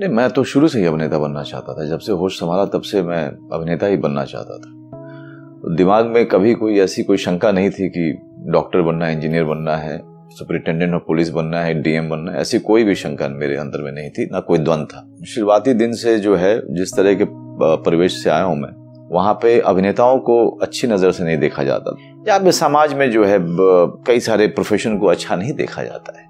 नहीं, मैं तो शुरू से ही अभिनेता बनना चाहता था। जब से होश संभाला, तब से मैं अभिनेता ही बनना चाहता था। दिमाग में कभी कोई ऐसी कोई शंका नहीं थी कि डॉक्टर बनना है, इंजीनियर बनना है, सुपरिटेंडेंट ऑफ़ पुलिस बनना है, डीएम बनना है, ऐसी कोई भी शंका मेरे अंदर में नहीं थी, ना कोई द्वंद था। शुरुआती दिन से जो है, जिस तरह के परिवेश से आया हूँ मैं, वहाँ पे अभिनेताओं को अच्छी नज़र से नहीं देखा जाता या समाज में जो है कई सारे प्रोफेशन को अच्छा नहीं देखा जाता है।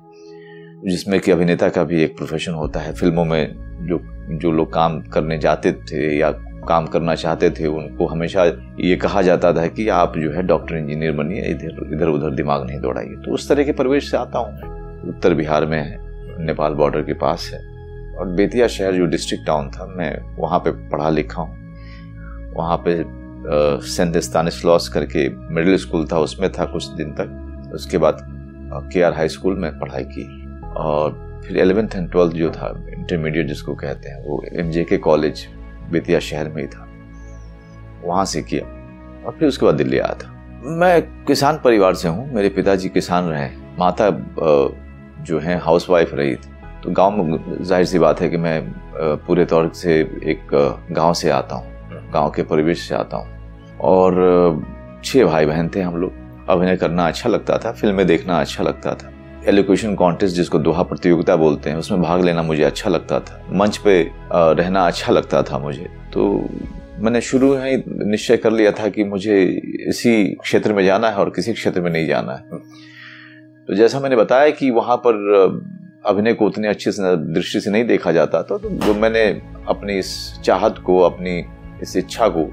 जिसमें कि अभिनेता का भी एक प्रोफेशन होता है। फ़िल्मों में जो जो लोग काम करने जाते थे या काम करना चाहते थे, उनको हमेशा ये कहा जाता था कि आप जो है डॉक्टर इंजीनियर बनिए, इधर इधर, उधर दिमाग नहीं दौड़ाइए। तो उस तरह के परिवेश से आता हूँ उत्तर बिहार में है, नेपाल बॉर्डर के पास है। और बेतिया शहर जो डिस्ट्रिक्ट टाउन था, मैं वहाँ पे पढ़ा लिखा हूँ। वहाँ पे सेंट स्तानिस्लॉस करके मिडिल स्कूल था, उसमें था कुछ दिन तक। उसके बाद के आर हाई स्कूल में पढ़ाई की। और फिर एलेवेंथ एंड ट्वेल्थ जो था इंटरमीडिएट जिसको कहते हैं, वो एम जे के कॉलेज बेतिया शहर में ही था। वहाँ से किया। और फिर उसके बाद दिल्ली आया था। मैं किसान परिवार से हूँ, मेरे पिताजी किसान रहे माता जो है हाउस वाइफ रही थी। तो गाँव में ज़ाहिर सी बात है कि मैं पूरे तौर से एक गाँव से आता हूँ, गाँव के परिवेश से आता हूँ। और छह भाई बहन थे हम लोग। अभिनय करना अच्छा लगता था, फ़िल्में देखना अच्छा लगता था। एलोकेशन कॉन्टेस्ट जिसको दोहा प्रतियोगिता बोलते हैं, उसमें भाग लेना मुझे अच्छा लगता था। मंच पे रहना अच्छा लगता था मुझे। तो मैंने शुरू ही निश्चय कर लिया था कि मुझे इसी क्षेत्र में जाना है और किसी क्षेत्र में नहीं जाना है। तो जैसा मैंने बताया कि वहाँ पर अभिनय को उतने अच्छे से दृष्टि से नहीं देखा जाता था तो जो मैंने अपनी इस चाहत को, अपनी इस इच्छा को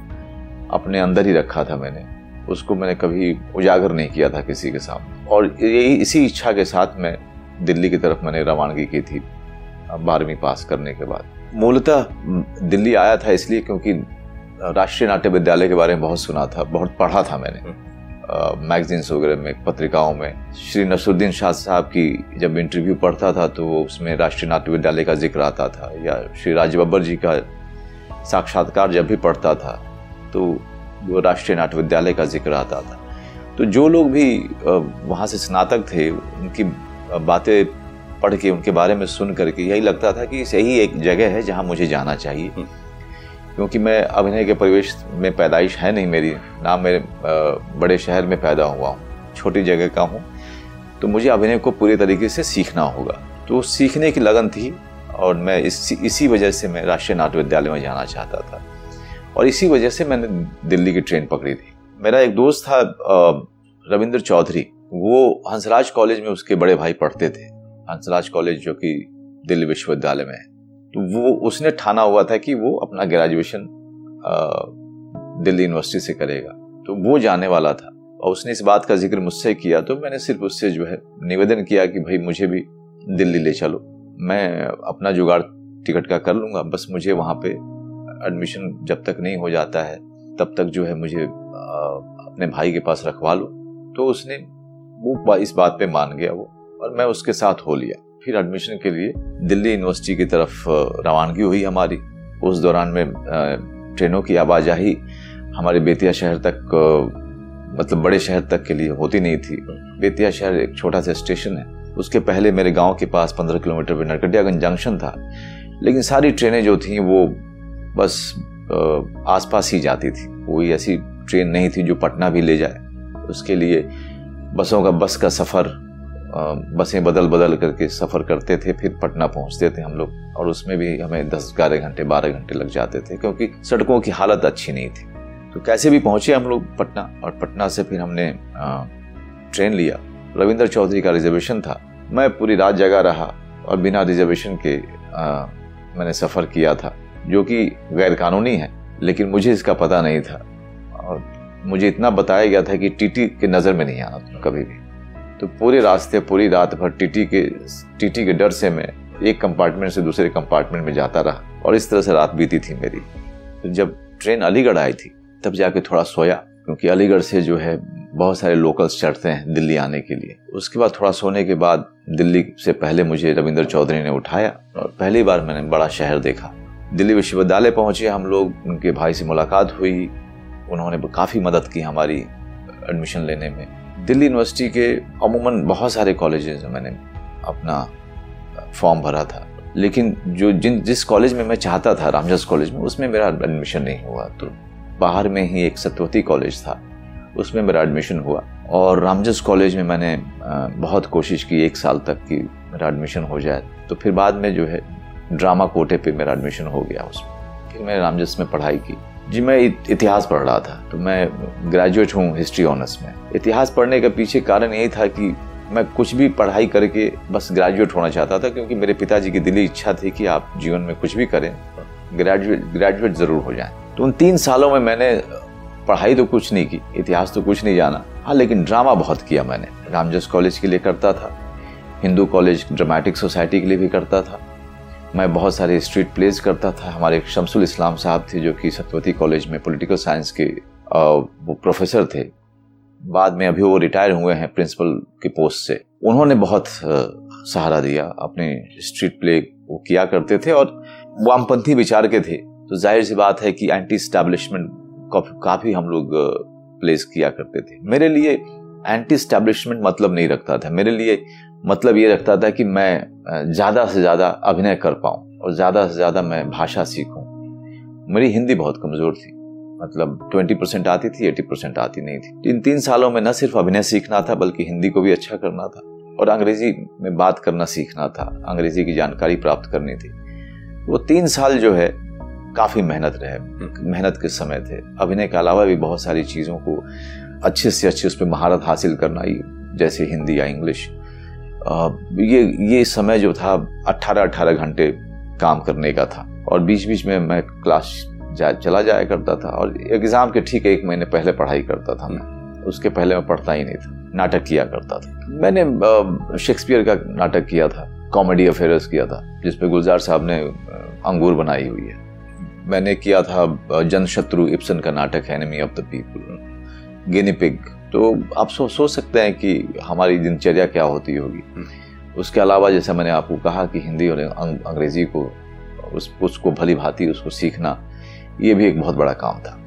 अपने अंदर ही रखा था मैंने। उसको मैंने कभी उजागर नहीं किया था किसी के सामने। और यही इसी इच्छा के साथ मैं दिल्ली की तरफ़ मैंने रवानगी की थी बारहवीं पास करने के बाद। मूलतः दिल्ली आया था इसलिए क्योंकि राष्ट्रीय नाट्य विद्यालय के बारे में बहुत सुना था बहुत पढ़ा था मैंने। मैगजीन्स वगैरह में पत्रिकाओं में। श्री नसरुद्दीन शाह साहब की जब इंटरव्यू पढ़ता था तो उसमें राष्ट्रीय नाट्य विद्यालय का ज़िक्र आता था या श्री राज बब्बर जी का साक्षात्कार जब भी पढ़ता था तो वो राष्ट्रीय नाट्य विद्यालय का ज़िक्र आता था। तो जो लोग भी वहाँ से स्नातक थे उनकी बातें पढ़ के उनके बारे में सुन करके यही लगता था कि सही एक जगह है जहाँ मुझे जाना चाहिए। हम्म। क्योंकि मैं अभिनय के परिवेश में पैदाइश है नहीं मेरी ना मेरे बड़े शहर में पैदा हुआ हूँ छोटी जगह का हूँ। तो मुझे अभिनय को पूरे तरीके से सीखना होगा। तो सीखने की लगन थी और मैं इस इसी वजह से मैं राष्ट्रीय नाट्य विद्यालय में जाना चाहता था। और इसी वजह से मैंने दिल्ली की ट्रेन पकड़ी थी। मेरा एक दोस्त था रविंद्र चौधरी। वो हंसराज कॉलेज में उसके बड़े भाई पढ़ते थे। हंसराज कॉलेज जो कि दिल्ली विश्वविद्यालय में है। तो वो, उसने ठाना हुआ था कि वो अपना ग्रेजुएशन दिल्ली यूनिवर्सिटी से करेगा। तो वो जाने वाला था और उसने इस बात का ज़िक्र मुझसे किया। तो मैंने सिर्फ़ उससे जो है निवेदन किया कि भाई, मुझे भी दिल्ली ले चलो। मैं अपना जुगाड़ टिकट का कर लूँगा। बस मुझे वहाँ पे एडमिशन जब तक नहीं हो जाता है, तब तक जो है मुझे अपने भाई के पास रखवा लो। तो उसने वो इस बात पे मान गया वो, और मैं उसके साथ हो लिया। फिर एडमिशन के लिए दिल्ली यूनिवर्सिटी की तरफ़ रवानगी हुई हमारी। उस दौरान में ट्रेनों की आवाजाही हमारे बेतिया शहर तक मतलब बड़े शहर तक के लिए होती नहीं थी। बेतिया शहर एक छोटा सा स्टेशन है। उसके पहले मेरे गाँव के पास पंद्रह किलोमीटर पर नरकटियागंज जंक्शन था। लेकिन सारी ट्रेनें जो थी वो बस आसपास ही जाती थी। कोई ऐसी ट्रेन नहीं थी जो पटना भी ले जाए उसके लिए बसों का बस का सफ़र बसें बदल बदल करके सफ़र करते थे फिर पटना पहुँचते थे हम लोग और उसमें भी हमें दस ग्यारह घंटे बारह घंटे लग जाते थे क्योंकि सड़कों की हालत अच्छी नहीं थी। तो कैसे भी पहुँचे हम लोग पटना और पटना से फिर हमने ट्रेन लिया। रविंद्र चौधरी का रिजर्वेशन था। मैं पूरी रात जगा रहा और बिना रिजर्वेशन के आ, मैंने सफ़र किया था जो कि गैरकानूनी है लेकिन मुझे इसका पता नहीं था। मुझे इतना बताया गया था कि टीटी के नज़र में नहीं आना कभी भी। तो पूरे रास्ते, पूरी रात भर टीटी के टीटी के डर से मैं एक कंपार्टमेंट से दूसरे कंपार्टमेंट में जाता रहा और इस तरह से रात बीती थी मेरी। तो जब ट्रेन अलीगढ़ आई थी, तब जाके थोड़ा सोया, क्योंकि अलीगढ़ से जो है बहुत सारे लोकल्स चढ़ते हैं दिल्ली आने के लिए। उसके बाद थोड़ा सोने के बाद दिल्ली से पहले मुझे रविंद्र चौधरी ने उठाया और पहली बार मैंने बड़ा शहर देखा। दिल्ली विश्वविद्यालय पहुँचे, हम लोग, उनके भाई से मुलाकात हुई उन्होंने काफ़ी मदद की हमारी एडमिशन लेने में। दिल्ली यूनिवर्सिटी के अमूमन बहुत सारे कॉलेजेस में मैंने अपना फॉर्म भरा था। लेकिन जो जिन, जिस कॉलेज में मैं चाहता था रामजस कॉलेज में, उसमें मेरा एडमिशन नहीं हुआ। तो बाहर में ही एक सत्यवती कॉलेज था, उसमें मेरा एडमिशन हुआ। और रामजस कॉलेज में मैंने बहुत कोशिश की एक साल तक कि मेरा एडमिशन हो जाए। तो फिर बाद में जो है ड्रामा कोटे पे मेरा एडमिशन हो गया उसमें। फिर मैंने रामजस में पढ़ाई की। जी, मैं इतिहास पढ़ रहा था तो मैं ग्रेजुएट हूँ हिस्ट्री ऑनर्स में। इतिहास पढ़ने का पीछे कारण यही था कि मैं कुछ भी पढ़ाई करके बस ग्रेजुएट होना चाहता था, क्योंकि मेरे पिताजी की दिली इच्छा थी कि आप जीवन में कुछ भी करें ग्रेजुएट ग्रेजुएट ज़रूर हो जाएँ। तो उन तीन सालों में मैंने पढ़ाई तो कुछ नहीं की, इतिहास तो कुछ नहीं जाना। हाँ लेकिन ड्रामा बहुत किया मैंने। रामजस कॉलेज के लिए करता था, हिंदू कॉलेज ड्रामेटिक सोसाइटी के लिए भी करता था। मैं बहुत सारे स्ट्रीट प्लेज करता था। हमारे शमसुल इस्लाम साहब थे, जो कि सतवती कॉलेज में पॉलिटिकल साइंस के वो प्रोफेसर थे। बाद में अभी वो रिटायर हुए हैं प्रिंसिपल की पोस्ट से। उन्होंने बहुत सहारा दिया अपने स्ट्रीट प्ले वो किया करते थे और वामपंथी विचार के थे। तो ज़ाहिर सी बात है कि एंटी स्टैब्लिशमेंट काफ़ी हम लोग प्लेस किया करते थे। मेरे लिए एंटी स्टैब्लिशमेंट मतलब नहीं रखता था। मेरे लिए मतलब ये रखता था कि मैं ज़्यादा से ज़्यादा अभिनय कर पाऊँ और ज़्यादा से ज़्यादा मैं भाषा सीखूँ। मेरी हिंदी बहुत कमज़ोर थी मतलब ट्वेंटी परसेंट आती थी, एटी परसेंट आती नहीं थी। इन तीन सालों में न सिर्फ़ अभिनय सीखना था, बल्कि हिंदी को भी अच्छा करना था और अंग्रेज़ी में बात करना सीखना था, अंग्रेज़ी की जानकारी प्राप्त करनी थी। वो तीन साल जो है, काफ़ी मेहनत रहे। मेहनत के समय थे। अभिनय के अलावा भी बहुत सारी चीज़ों को अच्छे से अच्छे उस पर महारत हासिल करना ही जैसे हिंदी या इंग्लिश। ये ये समय जो था 18-18 घंटे काम करने का था। और बीच बीच में मैं क्लास जा, चला जाया करता था और एग्ज़ाम के ठीक एक महीने पहले पढ़ाई करता था मैं। उसके पहले मैं पढ़ता ही नहीं था, नाटक किया करता था। मैंने शेक्सपियर का नाटक किया था, कॉमेडी अफेयर्स किया था, जिसपे गुलजार साहब ने अंगूर बनाई हुई है। मैंने किया था जनशत्रु इप्सन का नाटक enemy of the people guinea pig. तो आप सो सोच सकते हैं कि हमारी दिनचर्या क्या होती होगी हम्म। उसके अलावा जैसे मैंने आपको कहा कि हिंदी और अंग्रेज़ी को उस उसको भली भांति उसको सीखना ये भी एक बहुत बड़ा काम था